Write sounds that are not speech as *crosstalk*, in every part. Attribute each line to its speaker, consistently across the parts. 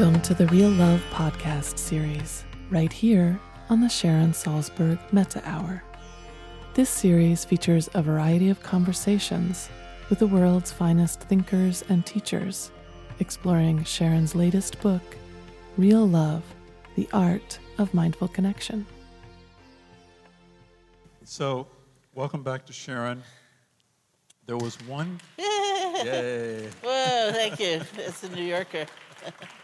Speaker 1: Welcome to the Real Love podcast series, right here on the Sharon Salzberg Metta Hour. This series features a variety of conversations with the world's finest thinkers and teachers, exploring Sharon's latest book, Real Love The Art of Mindful Connection.
Speaker 2: So, welcome back to Sharon. There was one. *laughs* Yay.
Speaker 3: Whoa, thank you. It's a New Yorker. *laughs*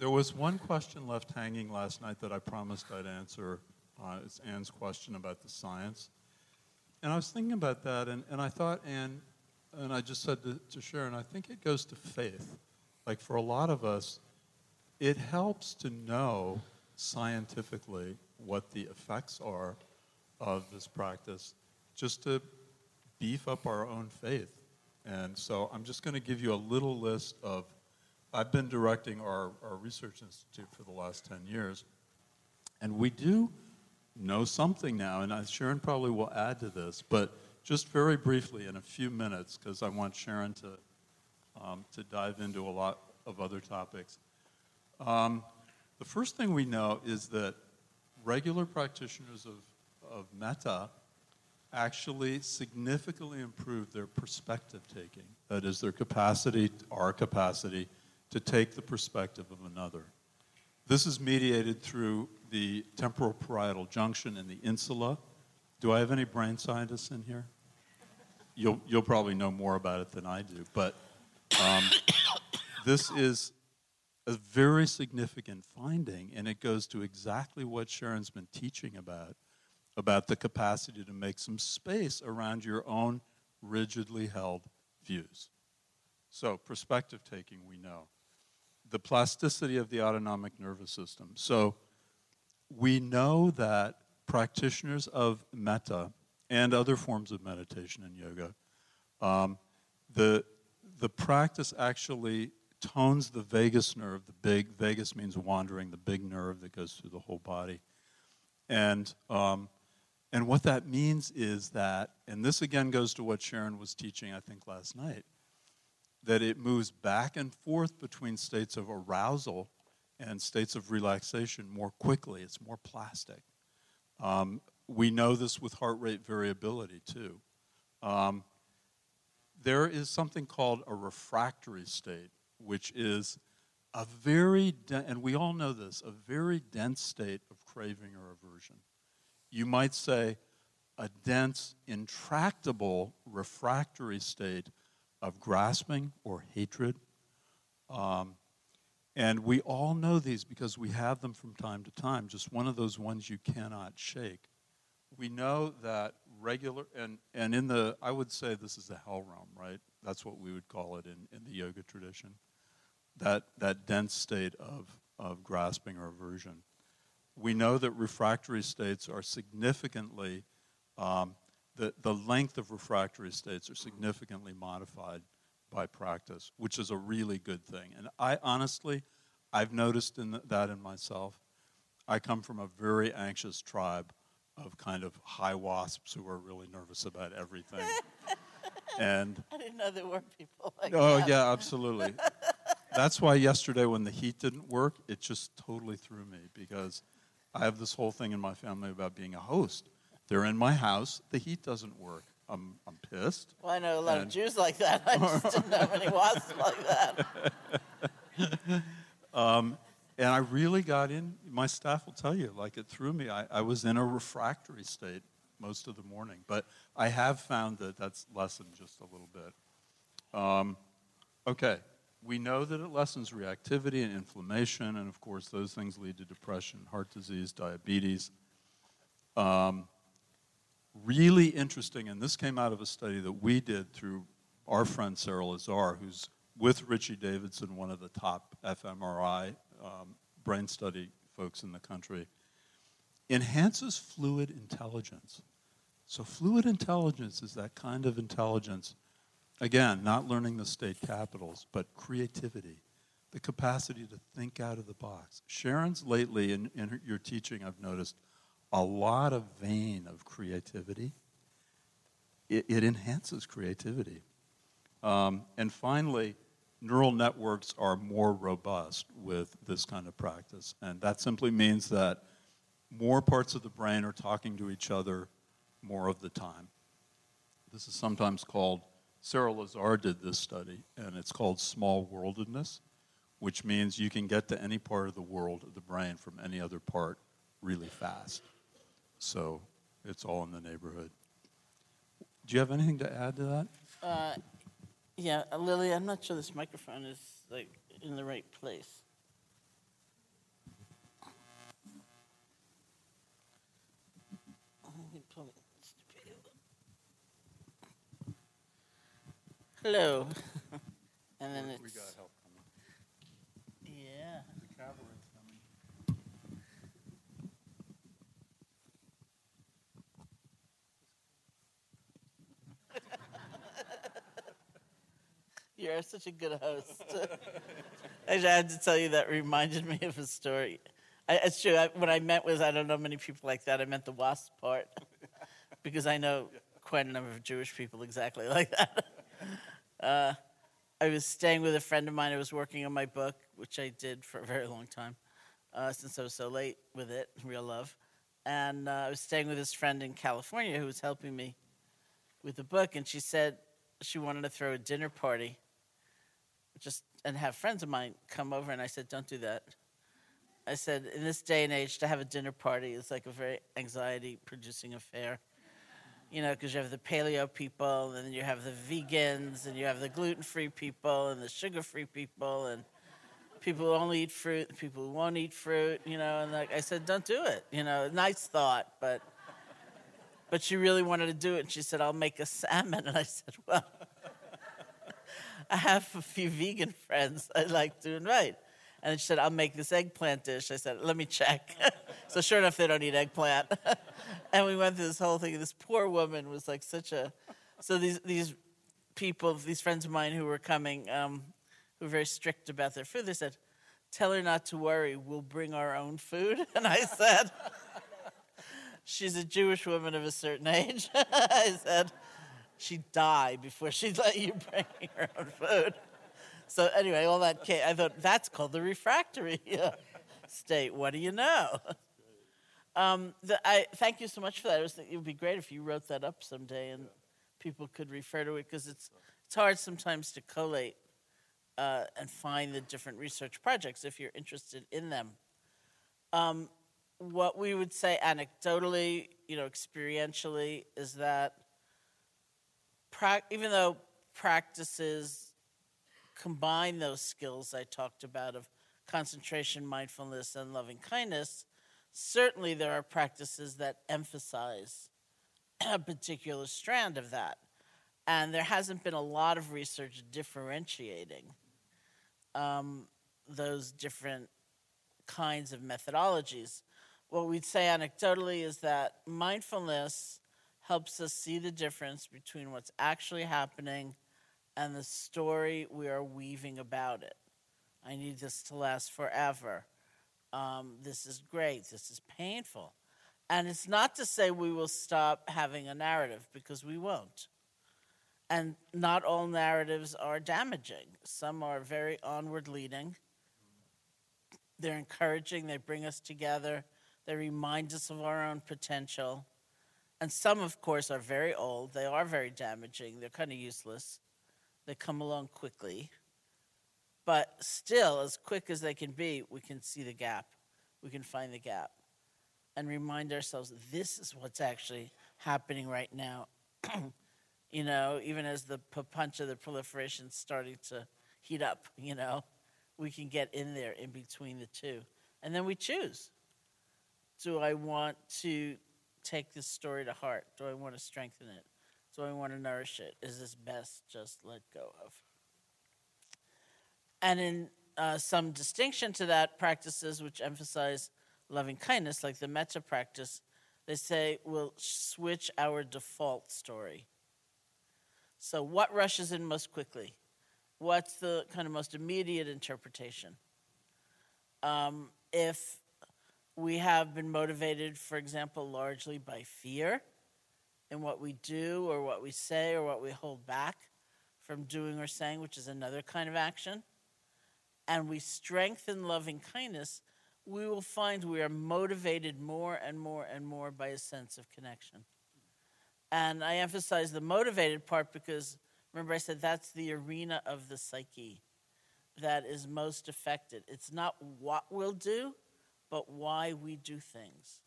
Speaker 2: There was one question left hanging last night that I promised I'd answer. Uh, it's Anne's question about the science. And I was thinking about that, and, and I thought, Anne, and I just said to, to Sharon, I think it goes to faith. Like for a lot of us, it helps to know scientifically what the effects are of this practice, just to beef up our own faith. And so I'm just going to give you a little list of I've been directing our, our research institute for the last 10 years, and we do know something now, and Sharon probably will add to this, but just very briefly in a few minutes, because I want Sharon to, um, to dive into a lot of other topics. Um, the first thing we know is that regular practitioners of, of actually significantly improve their perspective taking. That is, their capacity, our capacity, to take the perspective of another. This is mediated through the temporal parietal junction and the insula. Do I have any brain scientists in here? You'll, you'll probably know more about it than I do, but um, *coughs* this is a very significant finding, and it goes to exactly what Sharon's been teaching about about the capacity to make some space around your own rigidly held views. So, perspective taking, we know the plasticity of the autonomic nervous system. So we know that practitioners of metta and other forms of meditation and yoga, um, the, the practice actually tones the vagus nerve, the big, vagus means wandering, the big nerve that goes through the whole body. And, um, and what that means is that, and this again goes to what Sharon was teaching, I think, last night that it moves back and forth between states of arousal and states of relaxation more quickly. It's more plastic. Um, we know this with heart rate variability too. Um, there is something called a refractory state, which is a very, de- and we all know this, a very dense state of craving or aversion. You might say a dense, intractable, refractory state of grasping or hatred. Um, and we all know these because we have them from time to time, just one of those ones you cannot shake. We know that regular, and, and in the, I would say this is the hell realm, right? That's what we would call it in, in the yoga tradition. That, that dense state of, of grasping or aversion. We know that refractory states are significantly um, the, the length of refractory states are significantly modified by practice, which is a really good thing. And I honestly, I've noticed in the, that in myself. I come from a very anxious tribe of kind of high wasps who are really nervous about everything. *laughs* and
Speaker 3: I didn't know there were people like
Speaker 2: oh
Speaker 3: that.
Speaker 2: yeah, absolutely. *laughs* That's why yesterday when the heat didn't work, it just totally threw me because I have this whole thing in my family about being a host. They're in my house. The heat doesn't work. I'm, I'm pissed.
Speaker 3: Well, I know a lot
Speaker 2: And-
Speaker 3: of Jews like that. *laughs* I just didn't know any wasps like that. *laughs*
Speaker 2: um, and I really got in. My staff will tell you, like it threw me. I, I was in a refractory state most of the morning, but I have found that that's lessened just a little bit. Um, okay, we know that it lessens reactivity and inflammation, and of course, those things lead to depression, heart disease, diabetes. Um, really interesting, and this came out of a study that we did through our friend Sara Lazar, who's with Richie Davidson, one of the top fMRI um, brain study folks in the country, enhances fluid intelligence. So, fluid intelligence is that kind of intelligence, again, not learning the state capitals, but creativity, the capacity to think out of the box. Sharon's lately, in, in her, your teaching, I've noticed a lot of vein of creativity. It, it enhances creativity. Um, and finally, neural networks are more robust with this kind of practice. And that simply means that more parts of the brain are talking to each other more of the time. This is sometimes called, Sara Lazar did this study, and it's called small worldedness, which means you can get to any part of the world of the brain from any other part really fast. So it's all in the neighborhood. Do you have anything to add to that?
Speaker 3: Uh, yeah, uh, Lily, I'm not sure this microphone is like in the right place. Hello. *laughs* and then it's.
Speaker 2: We got help coming.
Speaker 3: Yeah.
Speaker 2: The cavalry's coming.
Speaker 3: You're such a good host. Actually, *laughs* I have to tell you that reminded me of a story. I, it's true. I, when I met with, I don't know many people like that. I meant the wasp part *laughs* because I know quite a number of Jewish people exactly *laughs* like that. Uh, I was staying with a friend of mine. I was working on my book, which I did for a very long time, uh, since I was so late with it, Real Love. And uh, I was staying with this friend in California who was helping me with the book, and she said she wanted to throw a dinner party just and have friends of mine come over and I said, Don't do that. I said, in this day and age, to have a dinner party is like a very anxiety producing affair. You know, because you have the paleo people, and you have the vegans, and you have the gluten free people, and the sugar free people, and people who only eat fruit, people who won't eat fruit, you know. And like I said, don't do it. You know, nice thought, but but she really wanted to do it. And she said, I'll make a salmon. *laughs* And I said, Well, I have a few vegan friends I'd like to invite. And she said, I'll make this eggplant dish. I said, let me check. *laughs* so sure enough, they don't eat eggplant. *laughs* and we went through this whole thing. This poor woman was like such a. So these, these people, these friends of mine who were coming, um, who were very strict about their food, they said, tell her not to worry. We'll bring our own food. *laughs* And I said, she's a Jewish woman of a certain age. I said, she'd die before she'd *laughs* let you bring her own food. So anyway, all that came, I thought that's called the refractory uh, state. What do you know? Um, the, I thank you so much for that. It would be great if you wrote that up someday and people could refer to it because it's it's hard sometimes to collate uh, and find the different research projects if you're interested in them. Um, what we would say anecdotally, you know, experientially, is that pra- even though practices combine those skills I talked about of concentration, mindfulness, and loving kindness, certainly there are practices that emphasize a particular strand of that. And there hasn't been a lot of research differentiating um, those different kinds of methodologies. What we'd say anecdotally is that mindfulness helps us see the difference between what's actually happening and the story we are weaving about it. I need this to last forever. Um, this is great. This is painful. And it's not to say we will stop having a narrative because we won't. And not all narratives are damaging, some are very onward leading. They're encouraging, they bring us together, they remind us of our own potential. And some, of course, are very old, they are very damaging, they're kind of useless, they come along quickly. But still, as quick as they can be, we can see the gap. We can find the gap and remind ourselves this is what's actually happening right now. *clears throat* you know, even as the papancha, the proliferation, starting to heat up, you know, we can get in there in between the two. And then we choose. Do I want to take this story to heart? Do I want to strengthen it? Do I want to nourish it? Is this best just let go of? And in uh, some distinction to that, practices which emphasize loving kindness, like the metta practice, they say we'll switch our default story. So, what rushes in most quickly? What's the kind of most immediate interpretation? Um, if we have been motivated, for example, largely by fear in what we do or what we say or what we hold back from doing or saying, which is another kind of action, and we strengthen loving kindness, we will find we are motivated more and more and more by a sense of connection. And I emphasize the motivated part because remember, I said that's the arena of the psyche that is most affected. It's not what we'll do, but why we do things.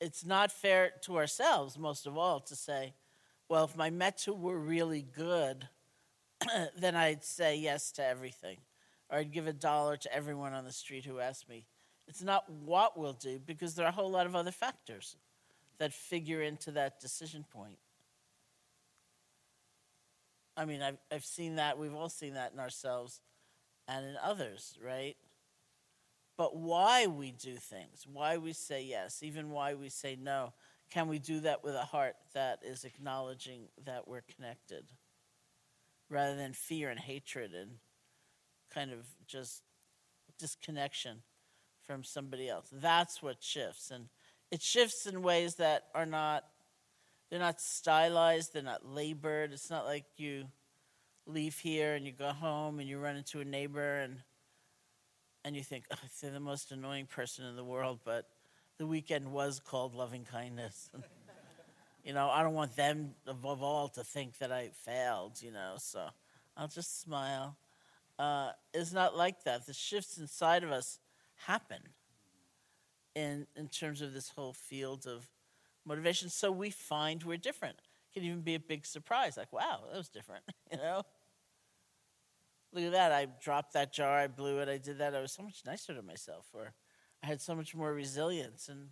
Speaker 3: It's not fair to ourselves, most of all, to say, well, if my metta were really good, *clears throat* then I'd say yes to everything. Or I'd give a dollar to everyone on the street who asked me. It's not what we'll do because there are a whole lot of other factors that figure into that decision point. I mean, I've, I've seen that, we've all seen that in ourselves and in others, right? But why we do things, why we say yes, even why we say no, can we do that with a heart that is acknowledging that we're connected rather than fear and hatred and kind of just disconnection from somebody else? That's what shifts. And it shifts in ways that are not they're not stylized, they're not labored. It's not like you leave here and you go home and you run into a neighbor and and you think, oh, they're the most annoying person in the world, but the weekend was called loving kindness. *laughs* you know, I don't want them above all to think that I failed, you know, so I'll just smile. Uh, it's not like that. The shifts inside of us happen in, in terms of this whole field of motivation. So we find we're different. It can even be a big surprise, like, wow, that was different, *laughs* you know? Look at that. I dropped that jar, I blew it, I did that. I was so much nicer to myself, or I had so much more resilience and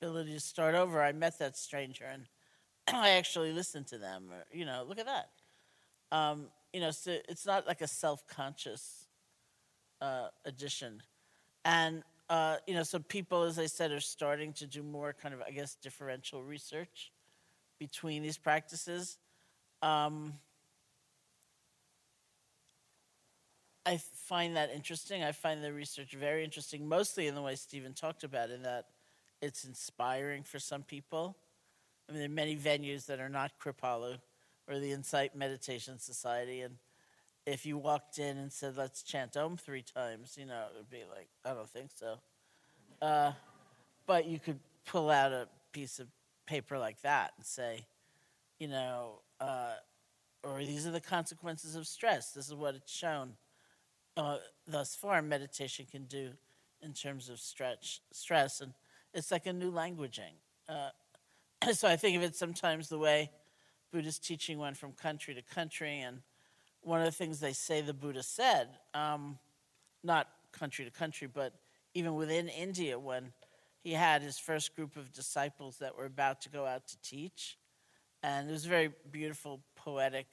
Speaker 3: ability to start over. I met that stranger and *clears throat* I actually listened to them, or, you know, look at that. Um, you know, so it's not like a self conscious uh, addition. And, uh, you know, so people, as I said, are starting to do more kind of, I guess, differential research between these practices. Um, I find that interesting. I find the research very interesting, mostly in the way Stephen talked about, in that it's inspiring for some people. I mean, there are many venues that are not Kripalu or the Insight Meditation Society, and if you walked in and said, "Let's chant Om three times," you know, it would be like, "I don't think so." Uh, but you could pull out a piece of paper like that and say, you know, uh, or these are the consequences of stress. This is what it's shown uh, thus far meditation can do in terms of stretch stress and it's like a new languaging uh, *clears throat* so i think of it sometimes the way buddhist teaching went from country to country and one of the things they say the buddha said um, not country to country but even within india when he had his first group of disciples that were about to go out to teach and it was a very beautiful poetic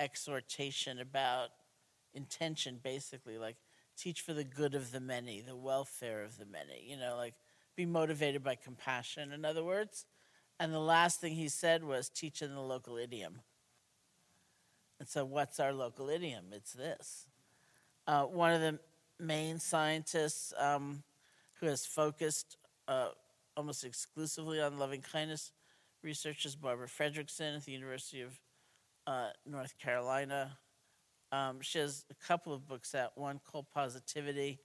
Speaker 3: exhortation about intention basically like teach for the good of the many the welfare of the many you know like be motivated by compassion in other words. And the last thing he said was teach in the local idiom. And so what's our local idiom? It's this. Uh, one of the main scientists um, who has focused uh, almost exclusively on loving kindness research is barbara fredrickson at the university of uh, north carolina um, she has a couple of books out, one called Positivity,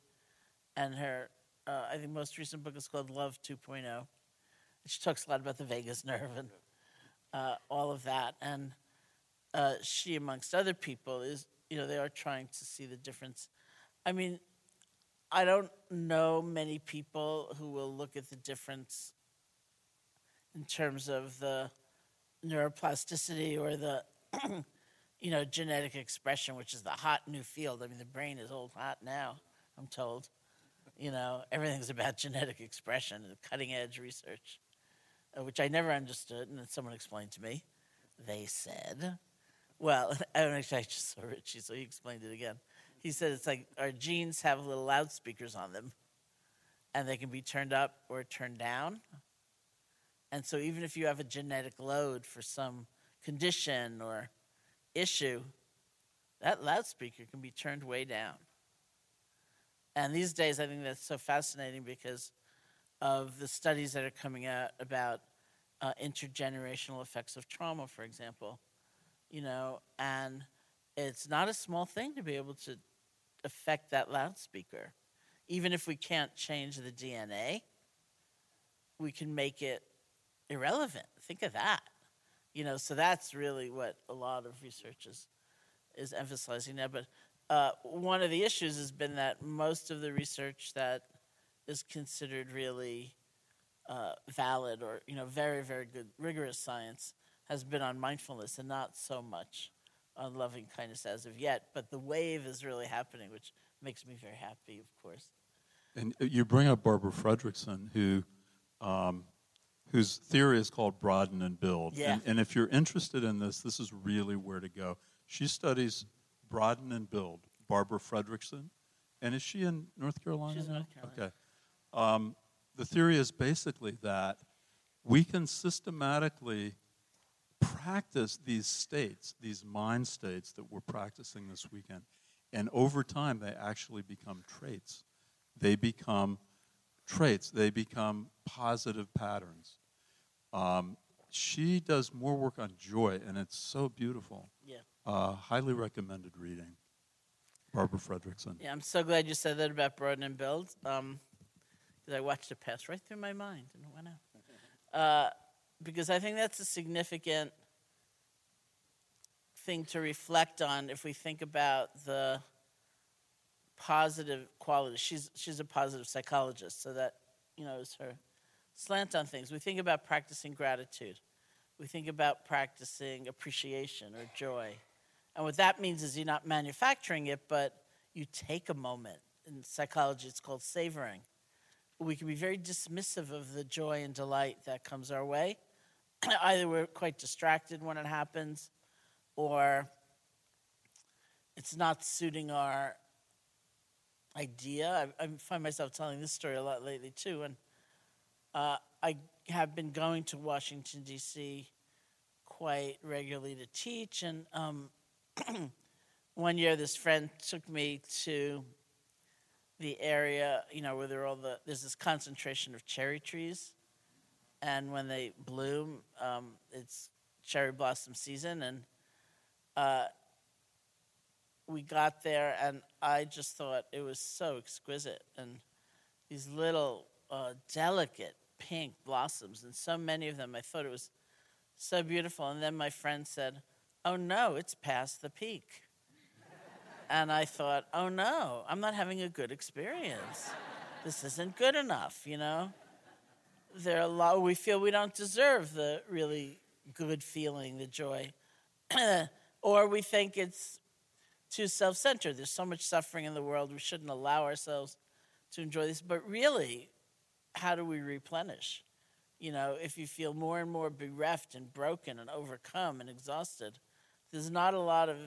Speaker 3: and her, uh, I think, most recent book is called Love 2.0. She talks a lot about the vagus nerve and uh, all of that. And uh, she, amongst other people, is you know, they are trying to see the difference. I mean, I don't know many people who will look at the difference in terms of the neuroplasticity or the, you know, genetic expression, which is the hot new field. I mean, the brain is old hot now, I'm told. You know, everything's about *laughs* genetic expression and cutting edge research, uh, which I never understood, and then someone explained to me. They said, well, *laughs* I don't actually, I just saw Richie, so he explained it again. He said it's like our genes have little loudspeakers on them, and they can be turned up or turned down. And so, even if you have a genetic load for some condition or issue, that loudspeaker can be turned way down. And these days, I think that's so fascinating because of the studies that are coming out about uh, intergenerational effects of trauma, for example. You know, and it's not a small thing to be able to affect that loudspeaker. Even if we can't change the DNA, we can make it irrelevant. Think of that. You know, so that's really what a lot of research is, is emphasizing now. But uh, one of the issues has been that most of the research that is considered really uh, valid or you know very very good rigorous science has been on mindfulness and not so much on loving kindness as of yet. But the wave is really happening, which makes me very happy, of course.
Speaker 2: And uh, you bring up Barbara Fredrickson, who um, whose theory is called broaden and build.
Speaker 3: Yeah.
Speaker 2: And, and if you're interested in this, this is really where to go. She studies broaden and build. Barbara Fredrickson, and is she in North Carolina?
Speaker 3: She's in? North Carolina.
Speaker 2: Okay. Um, the theory is basically that we can systematically practice these states, these mind states that we're practicing this weekend, and over time they actually become traits. They become traits. They become positive patterns. Um, she does more work on joy, and it's so beautiful.
Speaker 3: Yeah.
Speaker 2: Uh, highly recommended reading. Barbara Fredrickson.
Speaker 3: Yeah, I'm so glad you said that about broaden and build. Um, because I watched it pass right through my mind and it went out. *laughs* Uh, because I think that's a significant thing to reflect on if we think about the positive qualities. She's she's a positive psychologist, so that you know is her slant on things. We think about practicing gratitude. We think about practicing appreciation or joy. And what that means is you're not manufacturing it, but you take a moment. In psychology, it's called savoring. We can be very dismissive of the joy and delight that comes our way. *clears throat* Either we're quite distracted when it happens, or it's not suiting our idea. I, I find myself telling this story a lot lately, too. And uh, I have been going to Washington, D.C. quite regularly to teach, and um, *clears throat* one year this friend took me to the area, you know, where there all the there's this concentration of cherry trees, and when they bloom, um, it's cherry blossom season, and uh, we got there, and I just thought it was so exquisite, and these little uh, delicate pink blossoms, and so many of them. I thought it was so beautiful, and then my friend said oh no, it's past the peak. and I thought, oh no, I'm not having a good experience. This isn't good enough, you know? There are a lot, we feel we don't deserve the really good feeling, the joy. *clears throat* or we think it's too self centered. There's so much suffering in the world, we shouldn't allow ourselves to enjoy this. But really, how do we replenish? You know, if you feel more and more bereft and broken and overcome and exhausted, there's not a lot of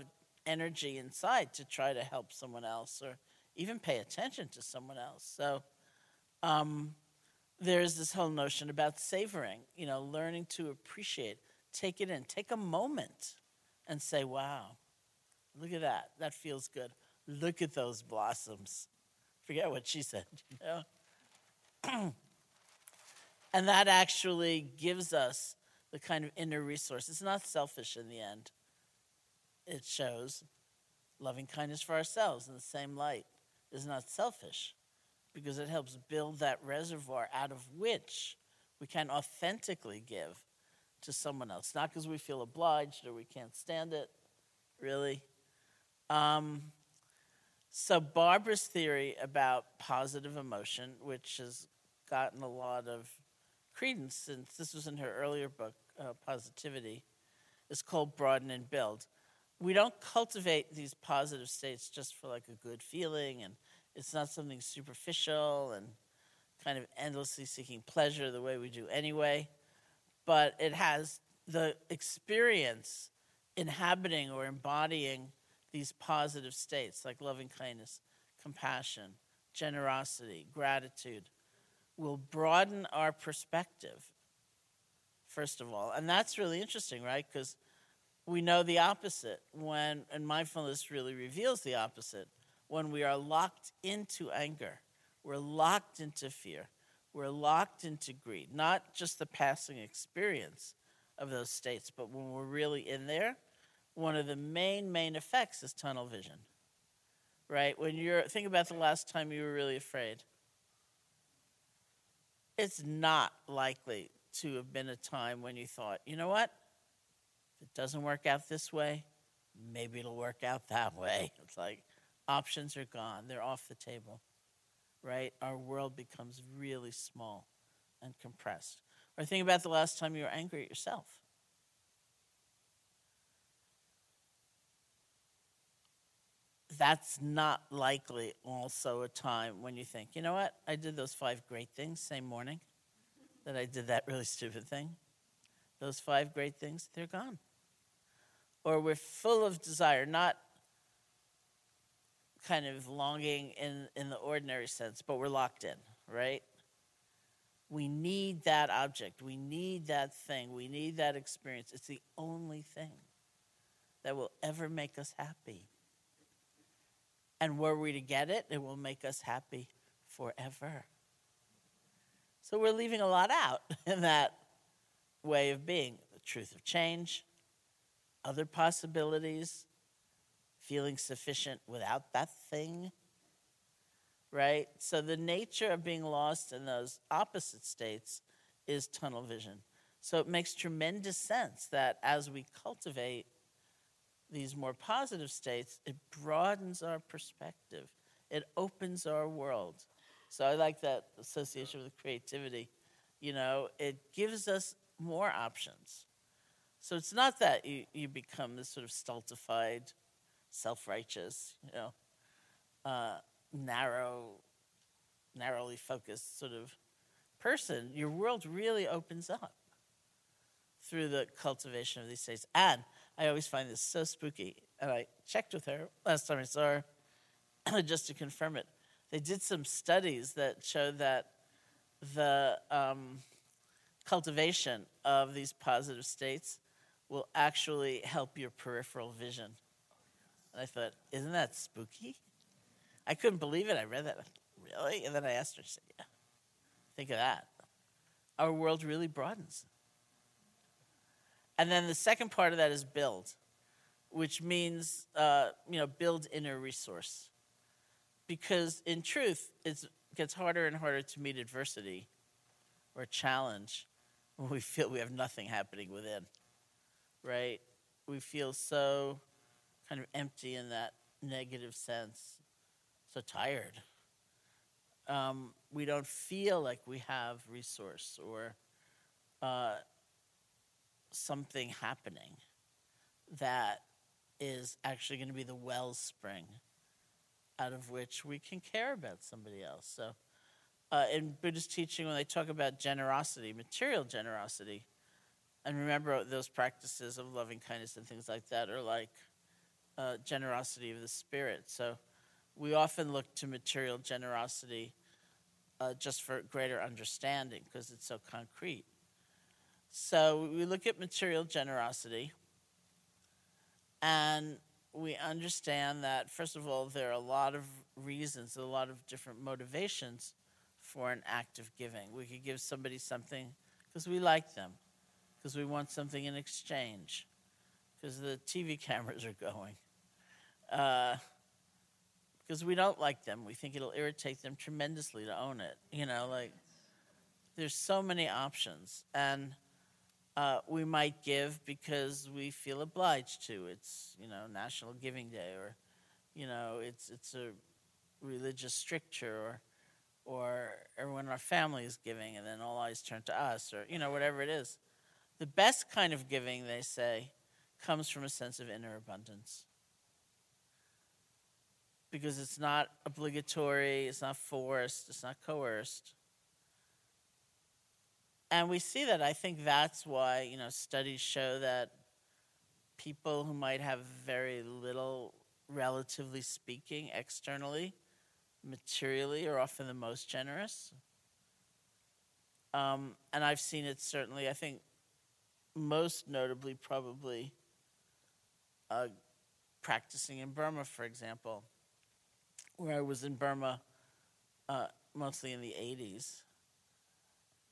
Speaker 3: energy inside to try to help someone else or even pay attention to someone else. So um, there's this whole notion about savoring, you know, learning to appreciate, take it in, take a moment and say, wow, look at that. That feels good. Look at those blossoms. Forget what she said, you know? *clears throat* and that actually gives us the kind of inner resource. It's not selfish in the end it shows loving kindness for ourselves in the same light is not selfish because it helps build that reservoir out of which we can authentically give to someone else. Not because we feel obliged or we can't stand it, really, Um, so Barbara's theory about positive emotion, which has gotten a lot of credence since this was in her earlier book, uh, Positivity, is called Broaden and Build. We don't cultivate these positive states just for like a good feeling, and it's not something superficial and kind of endlessly seeking pleasure the way we do anyway, but it has the experience inhabiting or embodying these positive states like loving kindness, compassion, generosity, gratitude will broaden our perspective, first of all. And that's really interesting, right? Because we know the opposite when, and mindfulness really reveals the opposite. When we are locked into anger, we're locked into fear, we're locked into greed, not just the passing experience of those states, but when we're really in there, one of the main, main effects is tunnel vision. Right? When you're, think about the last time you were really afraid. It's not likely to have been a time when you thought, you know what? If it doesn't work out this way, maybe it'll work out that way. *laughs* It's like options are gone, they're off the table. Right? Our world becomes really small and compressed. Or think about the last time you were angry at yourself. That's not likely also a time when you think, you know what, I did those five great things same morning that I did that really *laughs* stupid thing. Those five great things, they're gone. Or we're full of desire, not kind of longing in, in the ordinary sense, but we're locked in, right? We need that object. We need that thing. We need that experience. It's the only thing that will ever make us happy. And were we to get it, it will make us happy forever. So we're leaving a lot out *laughs* in that way of being the truth of change, other possibilities, feeling sufficient without that thing, right? So the nature of being lost in those opposite states is tunnel vision. So it makes tremendous sense that as we cultivate these more positive states, it broadens our perspective, it opens our world. So I like that association with creativity. You know, it gives us more options. So it's not that you, you become this sort of stultified, self righteous, you know, uh, narrow, narrowly focused sort of person. Your world really opens up through the cultivation of these states. And I always find this so spooky. And I checked with her last time I saw her *clears throat* just to confirm it. They did some studies that showed that the um, cultivation of these positive states will actually help your peripheral vision. And I thought, isn't that spooky? I couldn't believe it. I read that. Really? And then I asked her, she said, yeah. Think of that. Our world really broadens. And then the second part of that is build, which means, uh, you know, build inner resource. Because in truth, it gets harder and harder to meet adversity or challenge when we feel we have nothing happening within, right? We feel so kind of empty in that negative sense, so tired. Um, we don't feel like we have resource or uh, something happening that is actually going to be the wellspring out of which we can care about somebody else. So, uh, in Buddhist teaching, when they talk about generosity, material generosity, and remember those practices of loving kindness and things like that are like uh, generosity of the spirit. So, we often look to material generosity uh, just for greater understanding because it's so concrete. So we look at material generosity and we understand that, first of all, there are a lot of reasons, a lot of different motivations for an act of giving. We could give somebody something because we like them, because we want something in exchange, because the TV *laughs* cameras are going, uh, because we don't like them. We think it'll irritate them tremendously to own it. You know, like there's so many options. And uh, we might give because we feel obliged to. It's, you know, National Giving Day or You know, it's it's a religious stricture, or or or when our family is giving, and then all eyes turn to us, or you know, whatever it is. The best kind of giving, they say, comes from a sense of inner abundance. Because it's not obligatory, it's not forced, it's not coerced. And we see that. I think that's why, you know, studies show that people who might have very little, relatively speaking, externally, materially, are often the most generous. Um, and I've seen it certainly, I think, most notably, probably uh, practicing in Burma, for example, where I was in Burma uh, mostly in the 80s.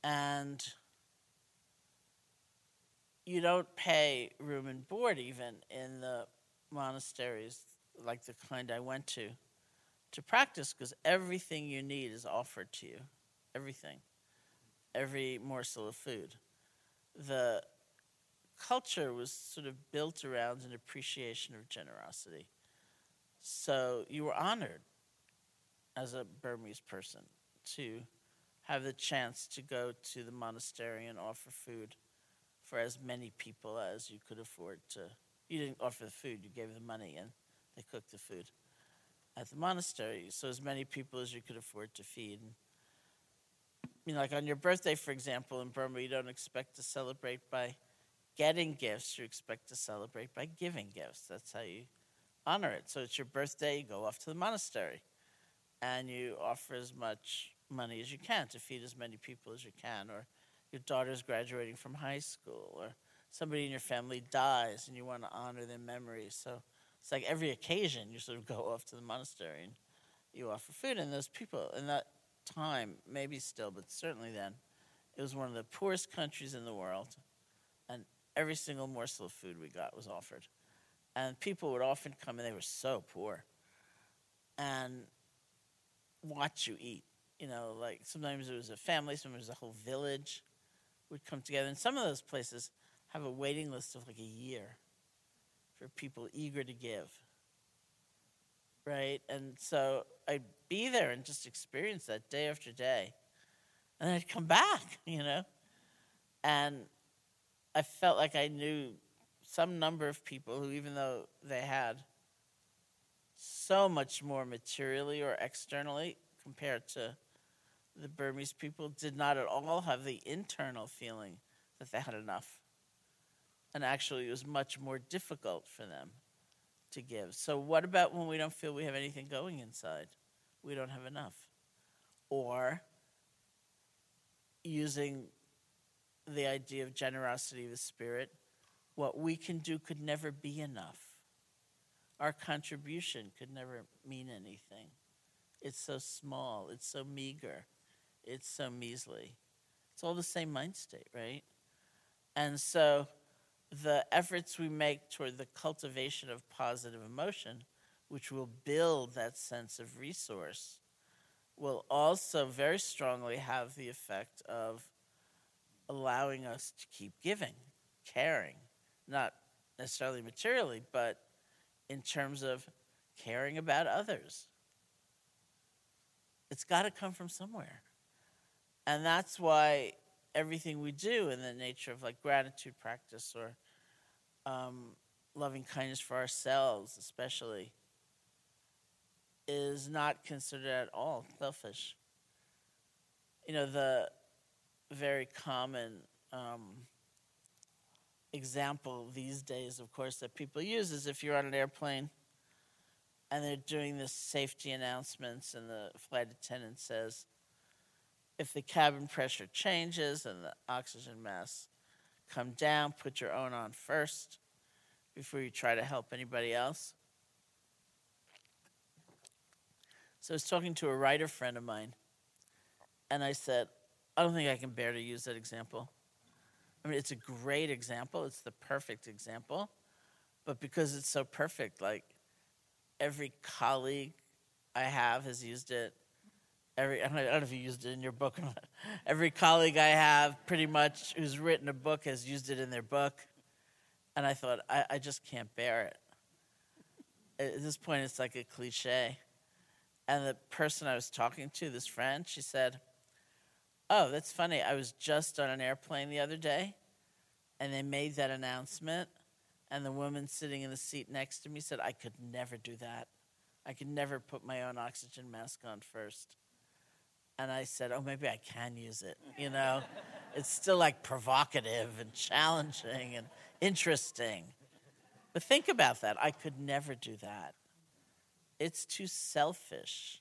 Speaker 3: And you don't pay room and board even in the monasteries like the kind I went to to practice because everything you need is offered to you. Everything. Every morsel of food. The culture was sort of built around an appreciation of generosity. So you were honored as a Burmese person to have the chance to go to the monastery and offer food for as many people as you could afford to. You didn't offer the food, you gave the money and they cooked the food at the monastery. So, as many people as you could afford to feed. You know, like on your birthday, for example, in Burma, you don't expect to celebrate by getting gifts, you expect to celebrate by giving gifts. That's how you honor it. So it's your birthday, you go off to the monastery and you offer as much money as you can to feed as many people as you can, or your daughter's graduating from high school, or somebody in your family dies and you want to honor their memory. So it's like every occasion you sort of go off to the monastery and you offer food. And those people in that time, maybe still, but certainly then, it was one of the poorest countries in the world And every single morsel of food we got was offered. And people would often come and they were so poor and watch you eat. You know, like sometimes it was a family, sometimes it was a whole village would come together. And some of those places have a waiting list of like a year for people eager to give. Right? And so I'd be there and just experience that day after day. And I'd come back, *laughs* you know? And I felt like I knew some number of people who, even though they had so much more materially or externally compared to the Burmese people, did not at all have the internal feeling that they had enough. And actually, it was much more difficult for them to give. So, what about when we don't feel we have anything going inside? We don't have enough. Or using the idea of generosity of the Spirit, what we can do could never be enough. Our contribution could never mean anything. It's so small, it's so meager, it's so measly. It's all the same mind state, right? And so the efforts we make toward the cultivation of positive emotion, which will build that sense of resource, will also very strongly have the effect of allowing us to keep giving, caring, not necessarily materially, but in terms of caring about others. It's got to come from somewhere. And that's why everything we do in the nature of like gratitude practice or um, loving kindness for ourselves, especially, is not considered at all selfish. You know, the very common um, example these days, of course, that people use is if you're on an airplane and they're doing the safety announcements, and the flight attendant says, if the cabin pressure changes and the oxygen masks come down, put your own on first before you try to help anybody else. So I was talking to a writer friend of mine, and I said, I don't think I can bear to use that example. I mean, it's a great example, it's the perfect example, but because it's so perfect, like every colleague I have has used it. Every, I don't, know, if you used it in your book or not. Every colleague I have, pretty much, who's written a book, has used it in their book. And I thought, I, I just can't bear it. At this point, it's like a cliche. And the person I was talking to, this friend, she said, Oh, that's funny. I was just on an airplane the other day, and they made that announcement. And the woman sitting in the seat next to me said, I could never do that. I could never put my own oxygen mask on first. And I said, Oh, maybe I can use it. You know, it's still like provocative and challenging and interesting. But think about that. I could never do that. It's too selfish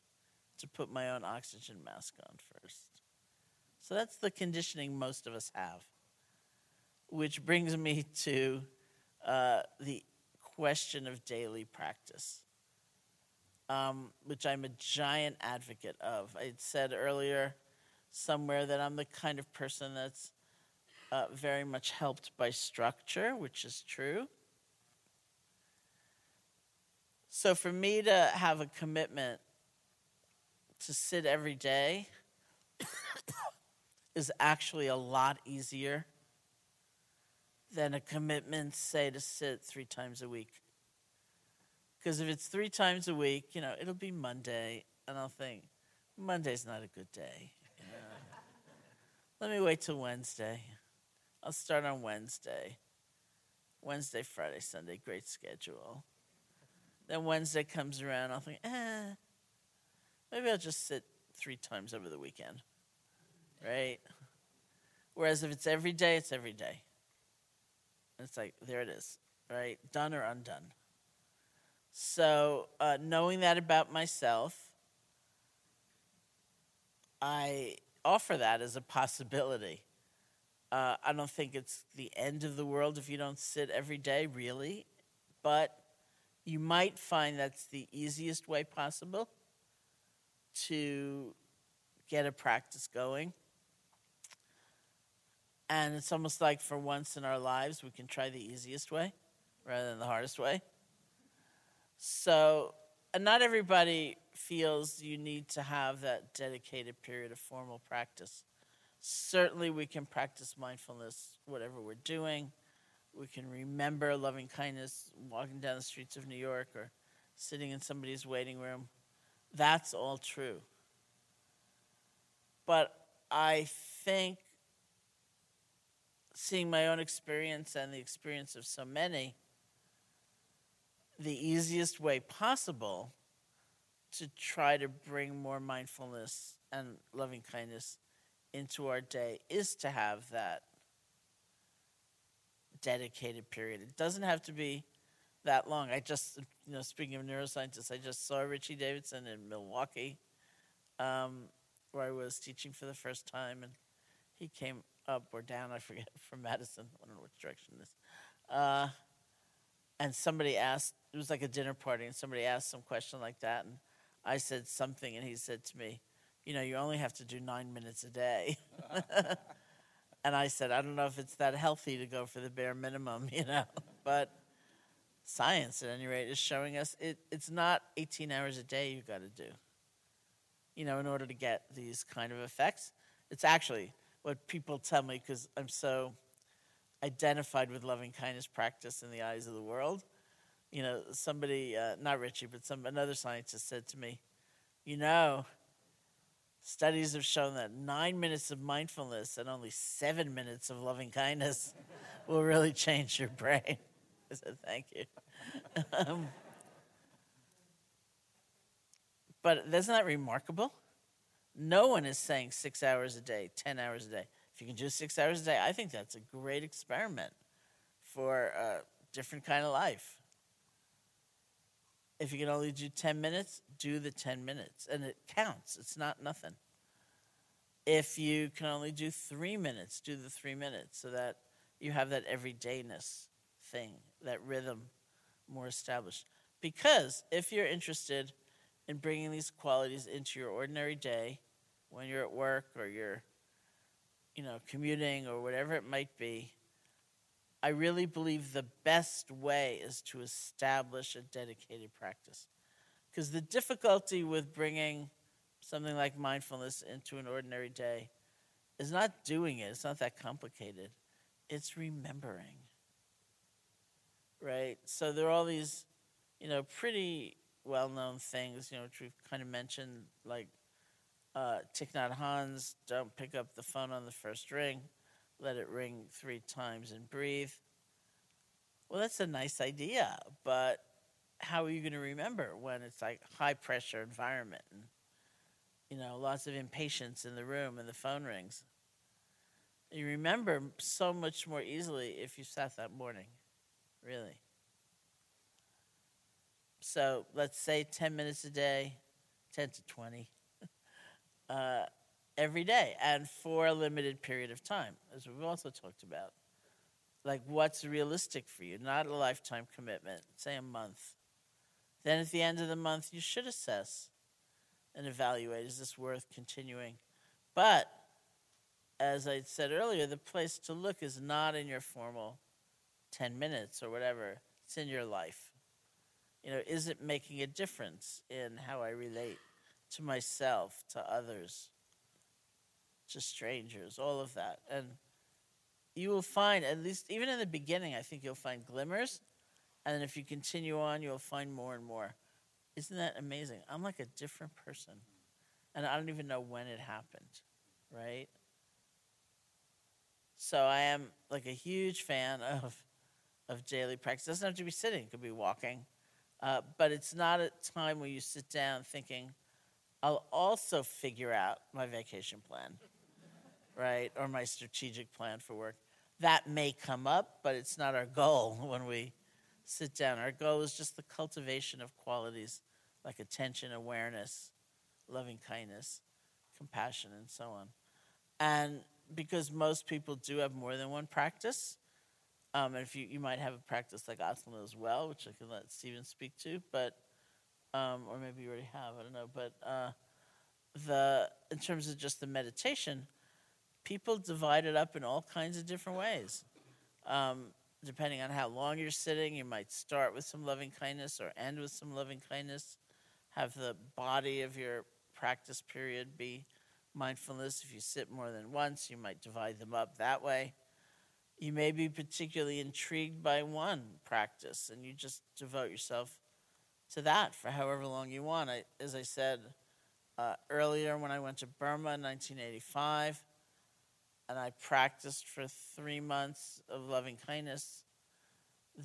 Speaker 3: to put my own oxygen mask on first. So that's the conditioning most of us have. Which brings me to uh, the question of daily practice um, which I'm a giant advocate of. I said earlier somewhere that I'm the kind of person that's uh, very much helped by structure, which is true. So for me to have a commitment to sit every day *coughs* is actually a lot easier than a commitment, say, to sit three times a week. Because if it's three times a week, you know, it'll be Monday, and I'll think, Monday's not a good day. Let me wait till Wednesday. I'll start on Wednesday. Wednesday, Friday, Sunday, great schedule. Then Wednesday comes around, I'll think, eh, maybe I'll just sit three times over the weekend. Right? Whereas if it's every day, it's every day. It's like, there it is, right? Done or undone. So, uh, knowing that about myself, I offer that as a possibility. Uh, I don't think it's the end of the world if you don't sit every day, really, but you might find that's the easiest way possible to get a practice going. And it's almost like for once in our lives, we can try the easiest way rather than the hardest way. So, uh, not everybody feels you need to have that dedicated period of formal practice. Certainly, we can practice mindfulness, whatever we're doing. We can remember loving kindness walking down the streets of New York or sitting in somebody's waiting room. That's all true. But I think seeing my own experience and the experience of so many, the easiest way possible to try to bring more mindfulness and loving kindness into our day is to have that dedicated period. It doesn't have to be that long. I just, you know, speaking of neuroscientists, I just saw Richie Davidson in Milwaukee, um, where I was teaching for the first time, and he came up or down, I forget, *laughs* from Madison. I don't know which direction this. Uh, and somebody asked, it was like a dinner party, and somebody asked some question like that, and I said something, and he said to me, You know, you only have to do nine minutes a day. *laughs* and I said, I don't know if it's that healthy to go for the bare minimum, *laughs* you know, but science, at any rate, is showing us it, it's not 18 hours a day you've got to do, you know, in order to get these kind of effects. It's actually what people tell me because I'm so identified with loving kindness practice in the eyes of the world. You know, somebody, uh, not Richie, but some another scientist said to me, you know, studies have shown that nine minutes of mindfulness and only seven minutes of loving kindness *laughs* will really change your brain. I said, thank you. um, but isn't that remarkable? No one is saying six hours a day, 10 hours a day. If you can do six hours a day, I think that's a great experiment for a different kind of life. If you can only do 10 minutes, do the 10 minutes. And it counts, it's not nothing. If you can only do three minutes, do the three minutes so that you have that everydayness thing, that rhythm more established. Because if you're interested in bringing these qualities into your ordinary day, when you're at work or you're you know, commuting or whatever it might be, I really believe the best way is to establish a dedicated practice. Because the difficulty with bringing something like mindfulness into an ordinary day is not doing it, it's not that complicated, it's remembering. Right? So there are all these you know, pretty well known things, you know, which we've kind of mentioned, like uh, Thich Nhat Hanh's don't pick up the phone on the first ring, let it ring three times and breathe. Well, that's a nice idea, but how are you going to remember when it's like high pressure environment and you know lots of impatience in the room and the phone rings? You remember so much more easily if you sat that morning, really. So let's say 10 minutes a day, 10 to 20, uh, every day, and for a limited period of time, as we've also talked about. Like what's realistic for you, not a lifetime commitment, say a month. Then at the end of the month, you should assess and evaluate is this worth continuing? But as I said earlier, the place to look is not in your formal 10 minutes or whatever, it's in your life. You know, is it making a difference in how I relate to myself, to others, to strangers, all of that? And you will find, at least even in the beginning, I think you'll find glimmers. And then if you continue on, you'll find more and more. Isn't that amazing? I'm like a different person. And I don't even know when it happened, right? So I am like a huge fan *laughs* of of daily practice. It doesn't have to be sitting, it could be walking. Uh, but it's not a time where you sit down thinking, I'll also figure out my vacation plan, right? Or my strategic plan for work. That may come up, but it's not our goal *laughs* when we sit down. Our goal is just the cultivation of qualities like attention, awareness, loving kindness, compassion, and so on. And because most people do have more than one practice, um, and if you, you might have a practice like asana as well, which I can let Stephen speak to, but um, or maybe you already have, I don't know. But uh, the in terms of just the meditation, people divide it up in all kinds of different ways. Um, depending on how long you're sitting, you might start with some loving kindness or end with some loving kindness. Have the body of your practice period be mindfulness. If you sit more than once, you might divide them up that way. You may be particularly intrigued by one practice and you just devote yourself to that for however long you want. I, as I said uh, earlier, when I went to Burma in 1985, and I practiced for three months of loving kindness,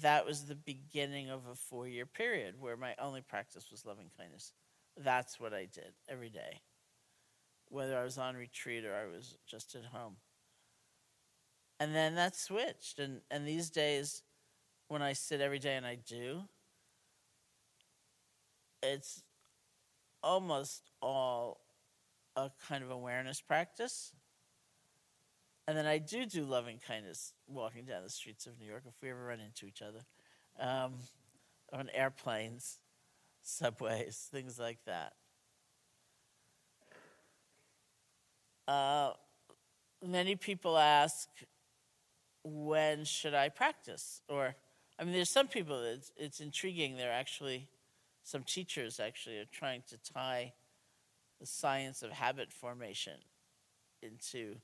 Speaker 3: that was the beginning of a four year period where my only practice was loving kindness. That's what I did every day, whether I was on retreat or I was just at home. And then that switched. And, and these days, when I sit every day and I do, it's almost all a kind of awareness practice. And then I do do loving kindness walking down the streets of New York if we ever run into each other, um, on airplanes, *laughs* subways, things like that. Uh, many people ask, when should I practice? Or, I mean, there's some people that it's, it's intriguing. They're actually, some teachers actually are trying to tie the science of habit formation into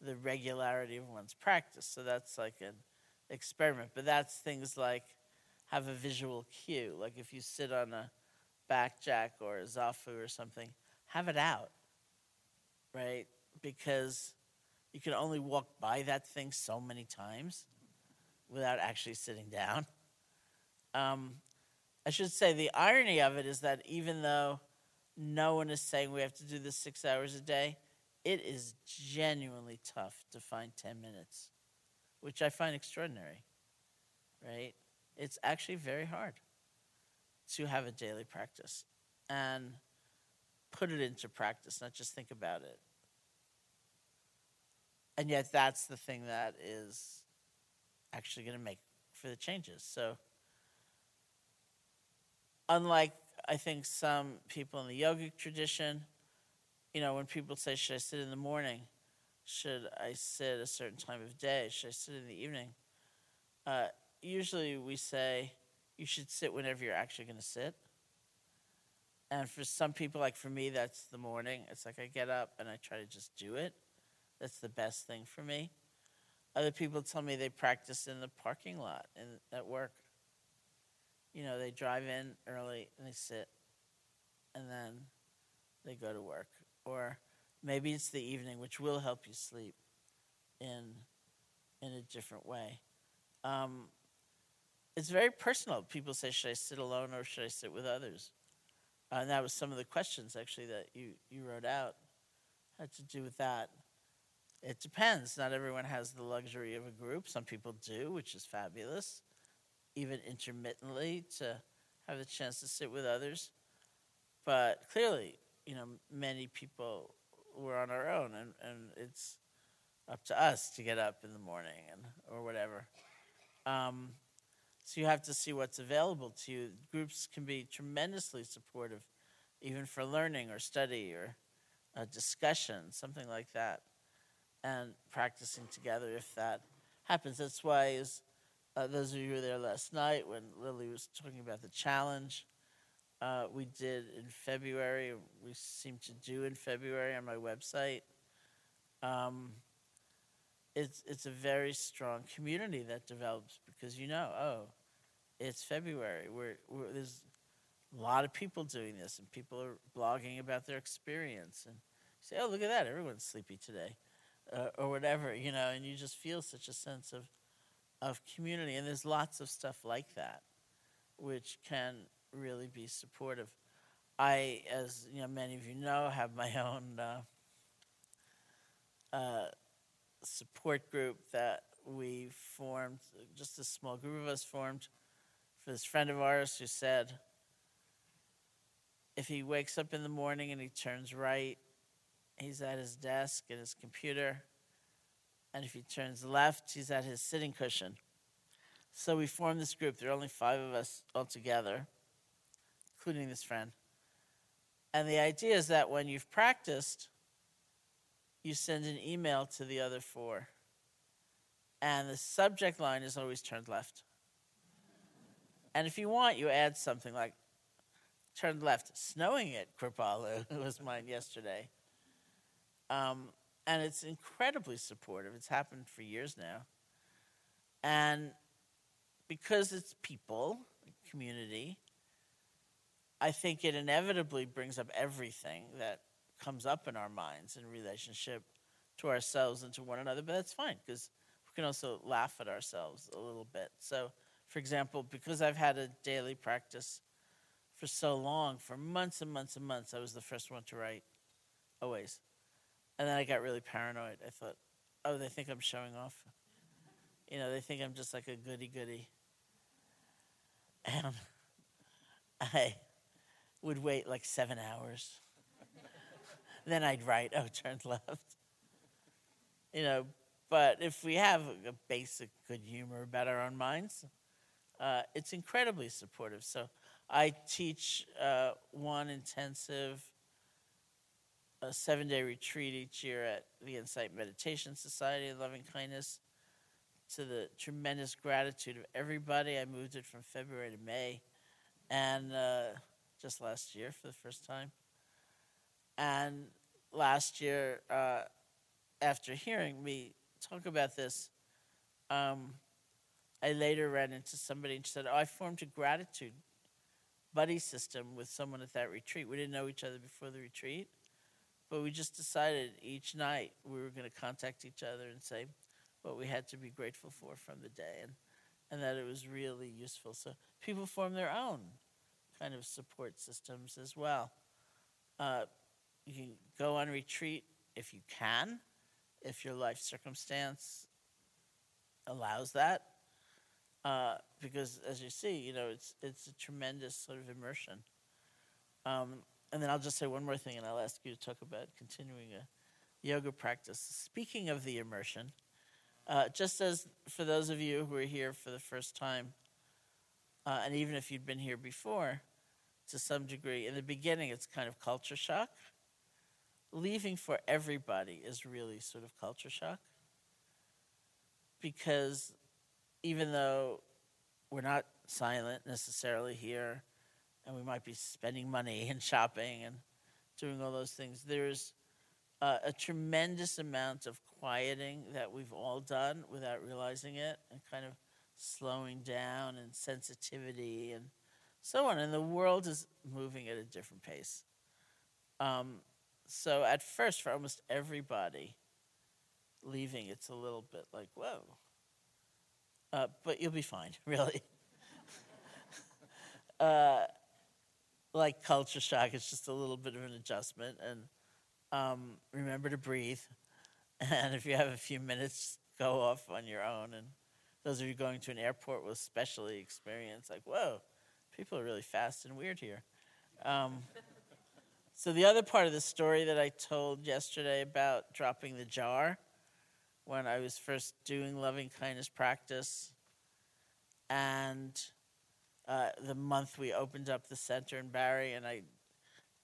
Speaker 3: the regularity of one's practice. So that's like an experiment. But that's things like have a visual cue. Like if you sit on a back jack or a zafu or something, have it out, right? Because you can only walk by that thing so many times without actually sitting down. Um, I should say the irony of it is that even though no one is saying we have to do this six hours a day, it is genuinely tough to find 10 minutes, which I find extraordinary, right? It's actually very hard to have a daily practice and put it into practice, not just think about it. And yet, that's the thing that is actually going to make for the changes. So, unlike I think some people in the yogic tradition, you know, when people say, Should I sit in the morning? Should I sit a certain time of day? Should I sit in the evening? Uh, usually we say, You should sit whenever you're actually going to sit. And for some people, like for me, that's the morning. It's like I get up and I try to just do it. That's the best thing for me. Other people tell me they practice in the parking lot and at work. You know, they drive in early and they sit and then they go to work. Or maybe it's the evening, which will help you sleep in in a different way. Um, it's very personal. People say, "Should I sit alone or should I sit with others?" Uh, and that was some of the questions actually that you you wrote out had to do with that. It depends. Not everyone has the luxury of a group. Some people do, which is fabulous, even intermittently to have the chance to sit with others. But clearly, you know, many people were on our own, and, and it's up to us to get up in the morning and or whatever. Um, so you have to see what's available to you. Groups can be tremendously supportive, even for learning or study or a discussion, something like that, and practicing together if that happens. That's why, as uh, those of you who were there last night when Lily was talking about the challenge, uh, we did in February. We seem to do in February on my website. Um, it's it's a very strong community that develops because you know, oh, it's February. We're, we're, there's a lot of people doing this, and people are blogging about their experience, and say, oh, look at that, everyone's sleepy today, uh, or whatever, you know, and you just feel such a sense of of community, and there's lots of stuff like that, which can really be supportive. I, as you know, many of you know, have my *laughs* own uh, uh, support group that we formed. Just a small group of us formed for this friend of ours who said, if he wakes up in the morning and he turns right, he's at his desk and his computer. And if he turns left, he's at his sitting cushion. So we formed this group. There are only five of us altogether, including this friend. And the idea is that when you've practiced, you send an email to the other four. And the subject line is always turned left. And if you want, you add something like turned left, snowing at Kripalu it *laughs* was mine yesterday. Um, and it's incredibly supportive. It's happened for years now. And because it's people, community, I think it inevitably brings up everything that comes up in our minds in relationship to ourselves and to one another. But that's fine because we can also laugh at ourselves a little bit. So, for example, because I've had a daily practice for so long, for months and months and months, I was the first one to write, always. And then I got really paranoid. I thought, oh, they think I'm showing off. You know, they think I'm just like a goody goody. And *laughs* I would wait like seven hours. *laughs* then I'd write, oh, turn *laughs* left. You know, but if we have a basic good humor about our own minds, uh, it's incredibly supportive. So I teach uh, one intensive a seven day retreat each year at the Insight Meditation Society of Loving Kindness to the tremendous gratitude of everybody. I moved it from February to May, and uh, just last year for the first time. And last year, uh, after hearing me talk about this, um, I later ran into somebody and she said, Oh, I formed a gratitude buddy system with someone at that retreat. We didn't know each other before the retreat, but we just decided each night we were going to contact each other and say what we had to be grateful for from the day and, and that it was really useful. So people form their own kind of support systems as well. Uh, you can go on retreat if you can, if your life circumstance allows that uh, because as you see, you know, it's it's a tremendous sort of immersion. Um, and then I'll just say one more thing, and I'll ask you to talk about continuing a yoga practice. Speaking of the immersion, uh, just as for those of you who are here for the first time, uh, and even if you'd been here before, to some degree, in the beginning, it's kind of culture shock. Leaving for everybody is really sort of culture shock because even though we're not silent necessarily here, and we might be spending money *laughs* and shopping and doing all those things, there's uh, a tremendous amount of quieting that we've all done without realizing it, and kind of slowing down and sensitivity and so on. And the world is moving at a different pace. Um, so at first, for almost everybody, leaving, it's a little bit like, whoa. Uh, but you'll be fine, *laughs* really. *laughs* uh, like culture shock, it's just a little bit of an adjustment. And um, remember to breathe. *laughs* And if you have a few minutes, go off on your own. And those of you going to an airport will especially experience like, whoa, people are really fast and weird here. Um, so the other part of the story that I told yesterday about dropping the jar when I was first doing loving kindness practice, and uh, the month we opened up the center in Barre, and I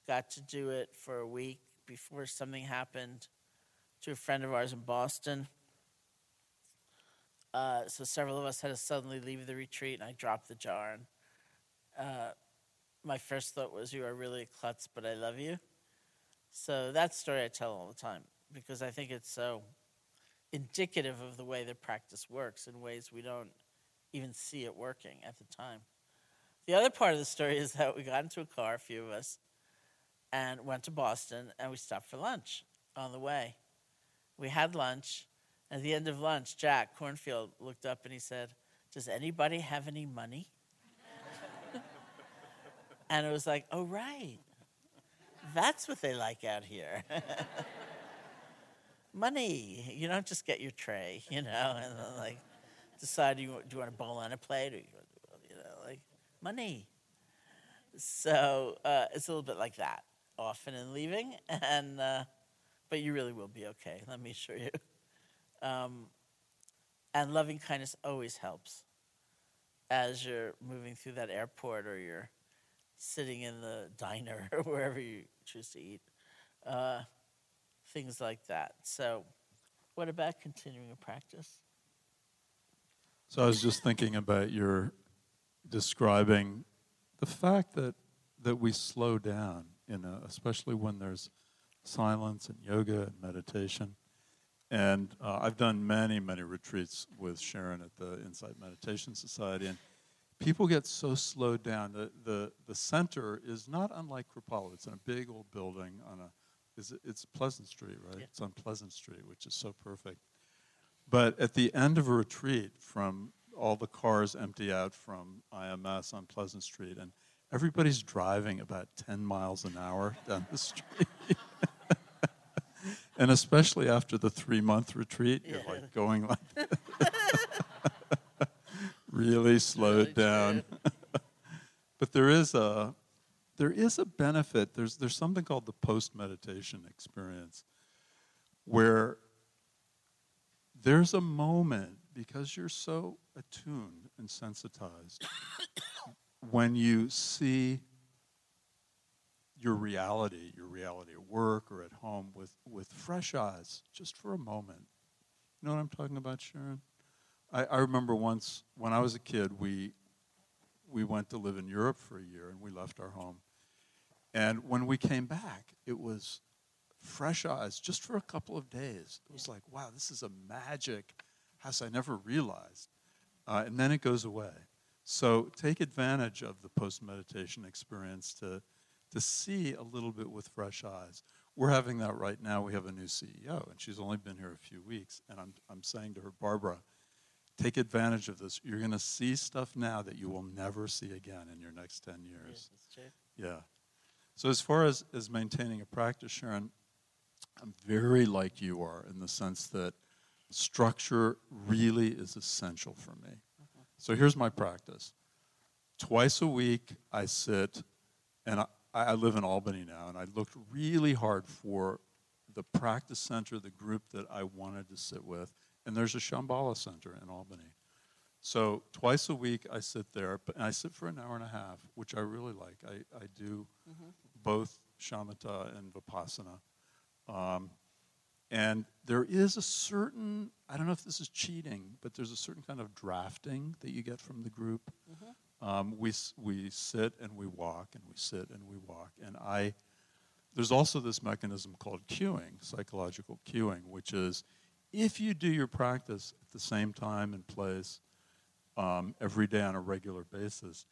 Speaker 3: got to do it for a week before something happened to a friend of ours in Boston. Uh, so several of us had to suddenly leave the retreat, and I dropped the jar. And uh, my first thought was, "You are really a klutz, but I love you." So that story I tell all the time because I think it's so indicative of the way the practice works in ways we don't even see it working at the time. The other part of the story is that we got into a car, a few of us, and went to Boston, and we stopped for lunch on the way. We had lunch. At the end of lunch, Jack Kornfield looked up and he said, Does anybody have any money? *laughs* and it was like, Oh, right. That's what they like out here. *laughs* money. You don't just get your tray, you know, and like decide you do you want a bowl on a plate or you, money. So uh, it's a little bit like that, often in leaving, *laughs* and uh, but you really will be okay. Let me assure you. Um, and loving kindness always helps as you're moving through that airport or you're sitting in the diner *laughs* or wherever you choose to eat. Uh, things like that. So, what about continuing a practice?
Speaker 2: So I was just thinking about your describing the fact that that we slow down, you know, especially when there's silence and yoga and meditation. And uh, I've done many, many retreats with Sharon at the Insight Meditation Society, and people get so slowed down. The, the, the center is not unlike Kripalu. It's in a big old building on a is it, it's Pleasant Street, right? Yeah. It's on Pleasant Street, which is so perfect. But at the end of a retreat, from all the cars empty out from IMS on Pleasant Street, and everybody's driving about 10 miles an hour down the *laughs* street. and especially after the three month retreat, you're yeah. like going like *laughs* really slowed down. *laughs* but there is a there is a benefit. There's, there's something called the post meditation experience where there's a moment because you're so attuned and sensitized when you see your reality, your reality at work or at home with, with fresh eyes, just for a moment. You know what I'm talking about, Sharon? I, I remember once when I was a kid, we, we went to live in Europe for a year and we left our home. And when we came back, it was fresh eyes just for a couple of days. It was like, wow, this is a magic house I never realized. Uh, and then it goes away. So take advantage of the post meditation experience to, to see a little bit with fresh eyes. We're having that right now. We have a new CEO, and she's only been here a few weeks. And I'm, I'm saying to her, Barbara, take advantage of this. You're going to see stuff now that you will never see again in your next 10 years. Yeah, yeah. So as far as, as maintaining a practice, Sharon, I'm very like you are in the sense that structure really is essential for me. Mm-hmm. So here's my practice. Twice a week, I sit, and I, I live in Albany now, and I looked really hard for the practice center, the group that I wanted to sit with, and there's a Shambhala Center in Albany. So twice a week I sit there, and I sit for an hour and a half, which I really like. I, I do mm-hmm. both shamatha and vipassana. Um, and there is a certain, I don't know if this is cheating, but there's a certain kind of drafting that you get from the group. Mm-hmm. Um, we, we sit and we walk and we sit and we walk. And I, there's also this mechanism called cueing, psychological cueing, which is if you do your practice at the same time and place, um, every day on a regular basis,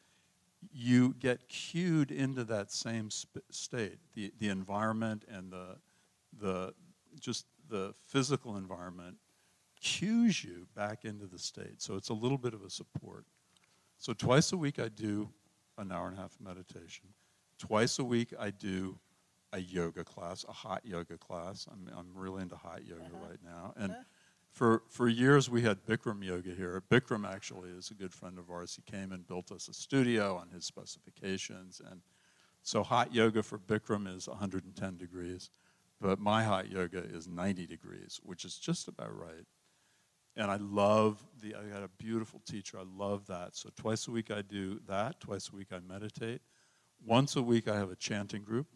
Speaker 2: you get cued into that same sp- state. The, the environment and the, the, just the physical environment cues you back into the state. So it's a little bit of a support. So twice a week I do an hour and a half of meditation. Twice a week I do a yoga class, a hot yoga class. I'm, I'm really into hot yoga uh-huh. right now. And uh-huh. for, for years we had Bikram yoga here. Bikram actually is a good friend of ours. He came and built us a studio on his specifications. And so hot yoga for Bikram is 110 degrees. But my hot yoga is 90 degrees, which is just about right. And I love the, I got a beautiful teacher. I love that. So twice a week I do that. Twice a week I meditate. Once a week I have a chanting group.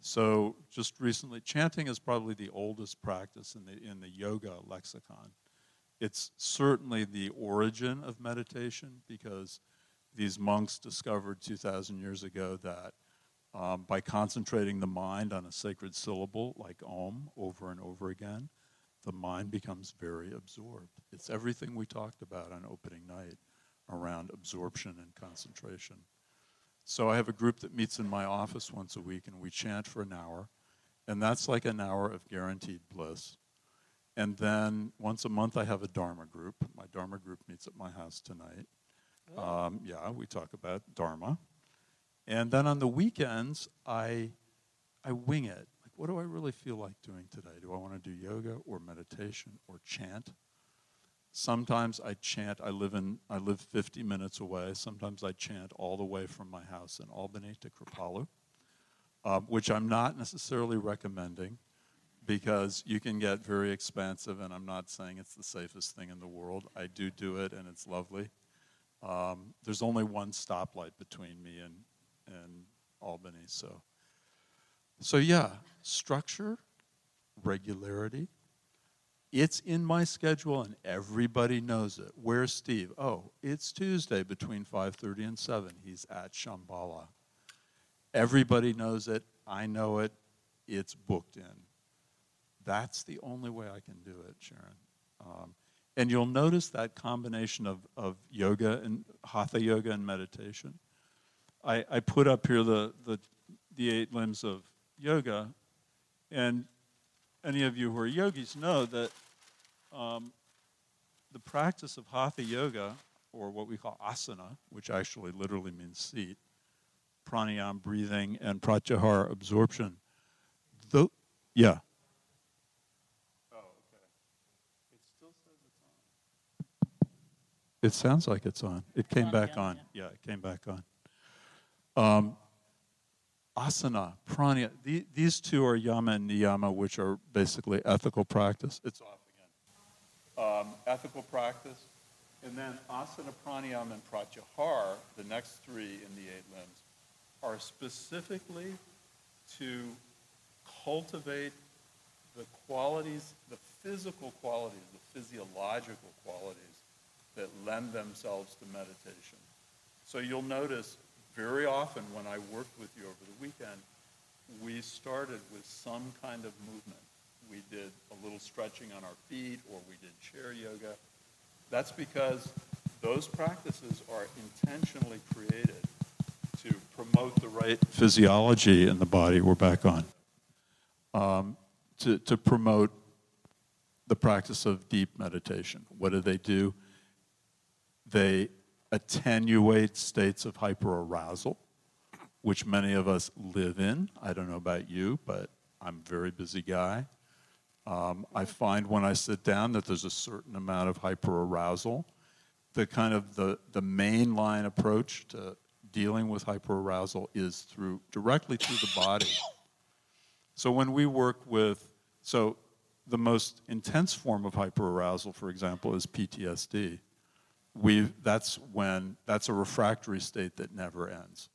Speaker 2: So just recently, chanting is probably the oldest practice in the, in the yoga lexicon. It's certainly the origin of meditation because these monks discovered 2,000 years ago that um, by concentrating the mind on a sacred syllable like Om over and over again, the mind becomes very absorbed. It's everything we talked about on opening night around absorption and concentration. So I have a group that meets in my office once a week and we chant for an hour. And that's like an hour of guaranteed bliss. And then once a month I have a Dharma group. My Dharma group meets at my house tonight. Oh. Um, yeah, we talk about Dharma. And then on the weekends, I, I wing it. Like, what do I really feel like doing today? Do I want to do yoga or meditation or chant? Sometimes I chant. I live in. I live 50 minutes away. Sometimes I chant all the way from my house in Albany to Kripalu, uh, which I'm not necessarily recommending because you can get very expansive, and I'm not saying it's the safest thing in the world. I do do it, and it's lovely. Um, there's only one stoplight between me and and Albany. So, so yeah, structure, regularity. It's in my schedule and everybody knows it. Where's Steve? Oh, it's Tuesday between 5:30 and 7. He's at Shambhala. Everybody knows it. I know it. It's booked in. That's the only way I can do it, Sharon. Um, and you'll notice that combination of, of yoga and hatha yoga and meditation I, I put up here the, the, the eight limbs of yoga, and any of you who are yogis know that um, the practice of hatha yoga, or what we call asana, which actually literally means seat, pranayama breathing, and pratyahara absorption. Though, yeah. Oh, okay. It still says it's on. It sounds like it's on. It came back on. Yeah, it came back on. Um, asana, prana, the, these two are yama and niyama, which are basically ethical practice. It's off again. Um, ethical practice. And then asana, pranayama, and pratyahara, the next three in the eight limbs, are specifically to cultivate the qualities, the physical qualities, the physiological qualities that lend themselves to meditation. So you'll notice very often when I worked with you over the weekend, we started with some kind of movement. We did a little stretching on our feet or we did chair yoga. That's because those practices are intentionally created to promote the right physiology in the body. We're back on. Um, to, to promote the practice of deep meditation. What do they do? They attenuate states of hyperarousal, which many of us live in. I don't know about you, but I'm a very busy guy. Um, I find when I sit down that there's a certain amount of hyperarousal. The kind of the, the mainline approach to dealing with hyperarousal is through directly through the body. So when we work with, so the most intense form of hyperarousal, for example, is PTSD we that's when that's a refractory state that never ends.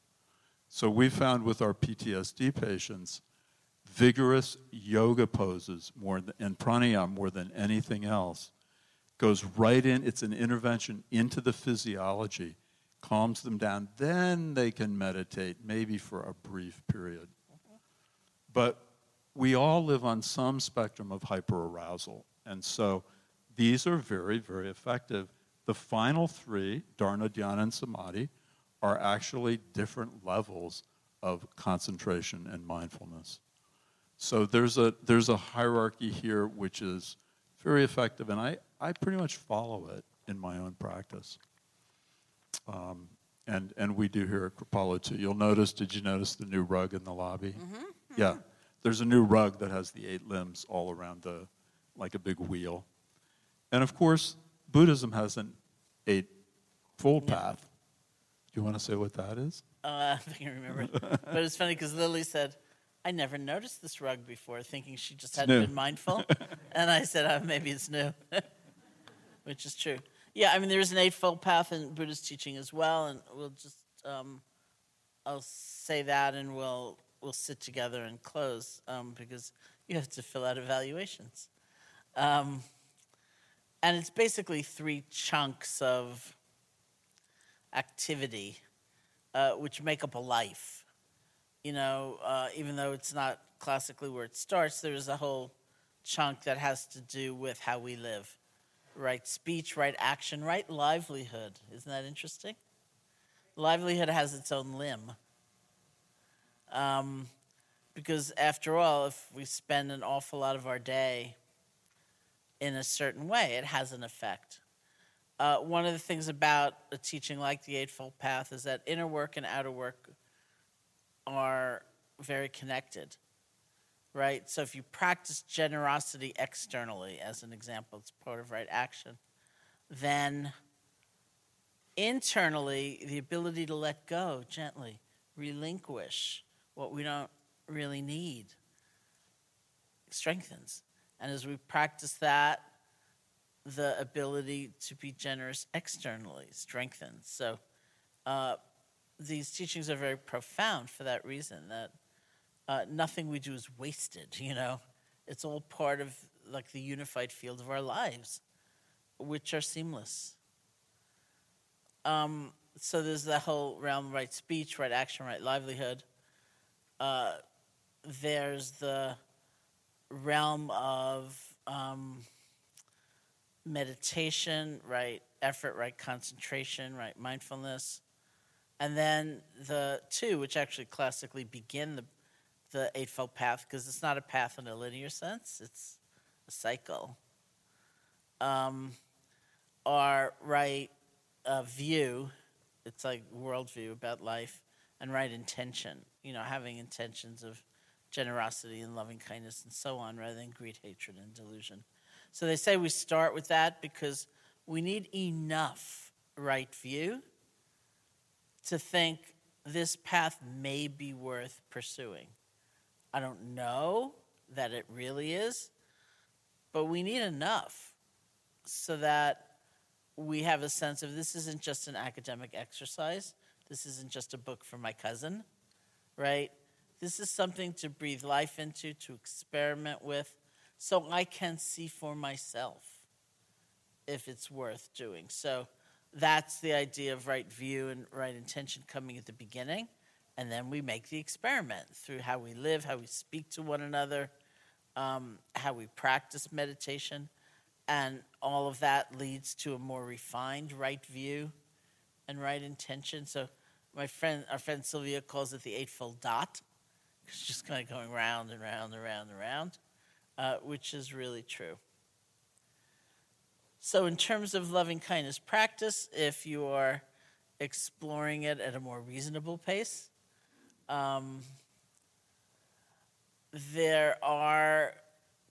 Speaker 2: So we found with our PTSD patients, vigorous yoga poses more than, and pranayama more than anything else goes right in. It's an intervention into the physiology, calms them down. Then they can meditate, maybe for a brief period. But we all live on some spectrum of hyperarousal, and so these are very, very effective the final three, dharana, dhyana, and samadhi, are actually different levels of concentration and mindfulness. So there's a, there's a hierarchy here which is very effective, and I, I pretty much follow it in my own practice. Um, and, and we do here at Kripalu too. You'll notice, did you notice the new rug in the lobby?
Speaker 3: Mm-hmm.
Speaker 2: Yeah. There's a new rug that has the eight limbs all around the, like a big wheel. And of course, Buddhism has an eightfold path. Do you want to say what that is?
Speaker 3: Uh, *laughs* I can't remember it. but it's funny because Lily said, I never noticed this rug before, thinking she just hadn't
Speaker 2: new.
Speaker 3: been mindful. *laughs* and I said, oh, maybe it's new, *laughs* which is true. Yeah, I mean, there is an eightfold path in Buddhist teaching as well, and we'll just, um, I'll say that and we'll, we'll sit together and close um, because you have to fill out evaluations. Um, and it's basically three chunks of activity uh, which make up a life. You know, uh, even though it's not classically where it starts, there's a whole chunk that has to do with how we live right speech, right action, right livelihood. Isn't that interesting? Livelihood has its own limb. Um, because after all, if we spend an awful lot of our day in a certain way, it has an effect. Uh, one of the things about a teaching like the Eightfold Path is that inner work and outer work are very connected, right? So if you practice generosity externally, as an example, it's part of right action, then internally, the ability to let go gently, relinquish what we don't really need strengthens. And as we practice that, the ability to be generous externally strengthens. So uh, these teachings are very profound for that reason that uh, nothing we do is wasted, you know? It's all part of like the unified field of our lives, which are seamless. Um, so there's the whole realm right speech, right action, right livelihood. Uh, there's the realm of um, meditation, right effort, right concentration, right mindfulness. And then the two, which actually classically begin the, the Eightfold Path, because it's not a path in a linear sense, it's a cycle, um, are right uh, view, it's like worldview about life, and right intention, you know, having intentions of generosity and loving kindness and so on, rather than greed, hatred, and delusion. So they say we start with that because we need enough right view to think this path may be worth pursuing. I don't know that it really is, but we need enough so that we have a sense of this isn't just an academic exercise. This isn't just a book for my cousin, right? This is something to breathe life into, to experiment with, so I can see for myself if it's worth doing. So that's the idea of right view and right intention coming at the beginning. And then we make the experiment through how we live, how we speak to one another, um, how we practice meditation. And all of that leads to a more refined right view and right intention. So my friend, our friend Sylvia calls it the eightfold dot. It's just kind of going round and round and round and round, uh, which is really true. So, in terms of loving kindness practice, if you are exploring it at a more reasonable pace, um, there are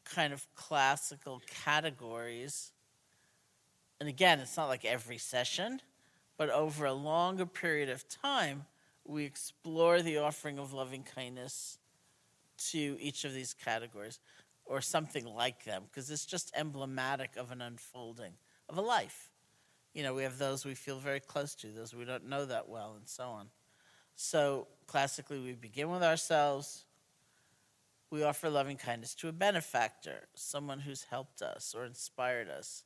Speaker 3: kind of classical categories. And again, it's not like every session, but over a longer period of time, we explore the offering of loving kindness to each of these categories or something like them because it's just emblematic of an unfolding of a life. You know, we have those we feel very close to, those we don't know that well, and so on. So, classically, we begin with ourselves. We offer loving kindness to a benefactor, someone who's helped us or inspired us,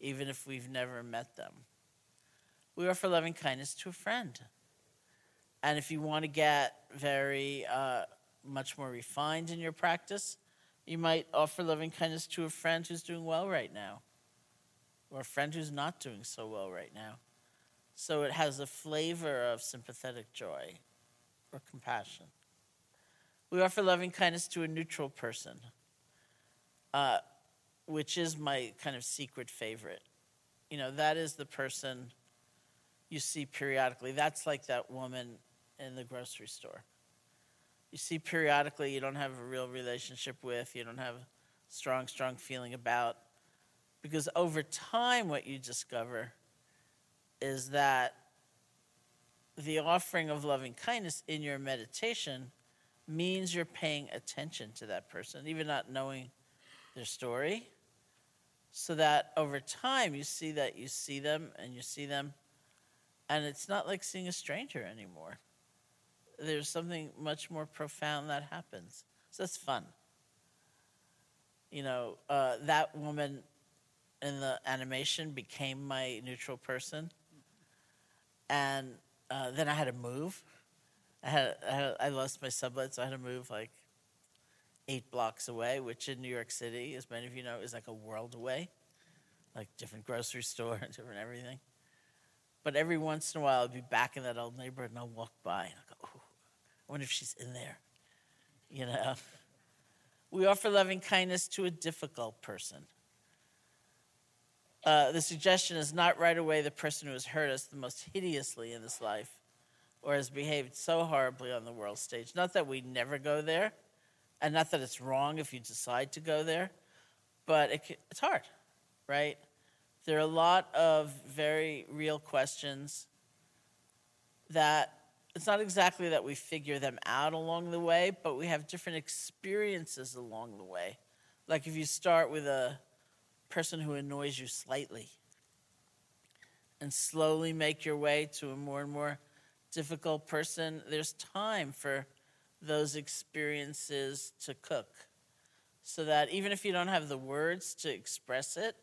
Speaker 3: even if we've never met them. We offer loving kindness to a friend. And if you want to get very uh, much more refined in your practice, you might offer loving kindness to a friend who's doing well right now, or a friend who's not doing so well right now. So it has a flavor of sympathetic joy or compassion. We offer loving kindness to a neutral person, uh, which is my kind of secret favorite. You know, that is the person you see periodically. That's like that woman in the grocery store. You see periodically, you don't have a real relationship with, you don't have a strong, strong feeling about. Because over time, what you discover is that the offering of loving kindness in your meditation means you're paying attention to that person, even not knowing their story, so that over time you see that you see them and you see them, and it's not like seeing a stranger anymore. There's something much more profound that happens. So that's fun. You know, uh, that woman in the animation became my neutral person, and uh, then I had to move I had, I had I lost my sublet, so I had to move like eight blocks away, which in New York City, as many of you know, is like a world away, like different grocery *laughs* store and different everything. But every once in a while, I'd be back in that old neighborhood, and I'll walk by and I'll go, "Oh, I wonder if she's in there." You know, we offer loving kindness to a difficult person. Uh, the suggestion is not right away the person who has hurt us the most hideously in this life or has behaved so horribly on the world stage. Not that we never go there, and not that it's wrong if you decide to go there, but it, it's hard, right? There are a lot of very real questions that it's not exactly that we figure them out along the way, but we have different experiences along the way. Like if you start with a person who annoys you slightly and slowly make your way to a more and more difficult person, there's time for those experiences to cook. So that even if you don't have the words to express it,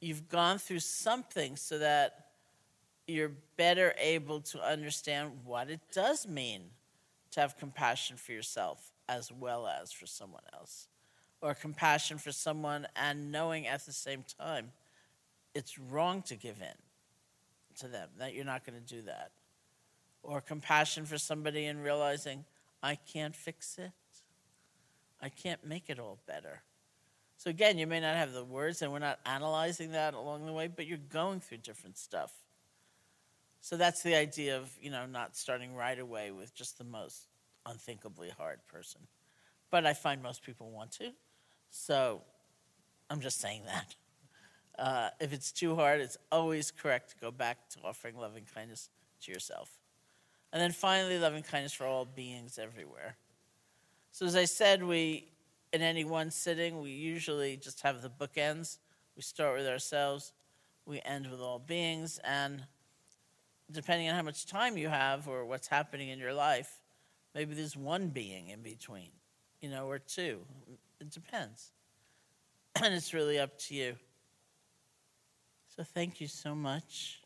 Speaker 3: you've gone through something so that you're better able to understand what it does mean to have compassion for yourself as well as for someone else. Or compassion for someone and knowing at the same time it's wrong to give in to them, that you're not going to do that or compassion for somebody and realizing I can't fix it. I can't make it all better. So again, you may not have the words and we're not analyzing that along the way, but you're going through different stuff. So that's the idea of, you know, not starting right away with just the most unthinkably hard person. But I find most people want to. So I'm just saying that. Uh, if it's too hard, it's always correct to go back to offering loving kindness to yourself. And then finally, loving kindness for all beings everywhere. So, as I said, we, in any one sitting, we usually just have the bookends. We start with ourselves, we end with all beings, and depending on how much time you have or what's happening in your life, maybe there's one being in between, you know, or two. It depends. *clears throat* And it's really up to you. So, thank you so much.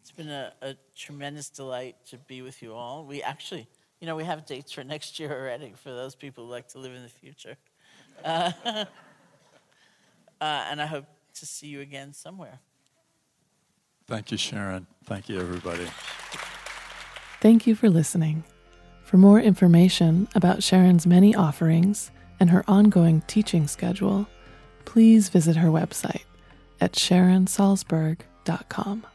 Speaker 3: It's been a, a, tremendous delight to be with you all. We actually, you know, we have dates for next year already for those people who like to live in the future. *laughs* Uh, *laughs* uh, and I hope to see you again somewhere.
Speaker 2: Thank you, Sharon. Thank you, everybody.
Speaker 1: Thank you for listening. For more information about Sharon's many offerings and her ongoing teaching schedule, please visit her website at sharonsalzberg.com.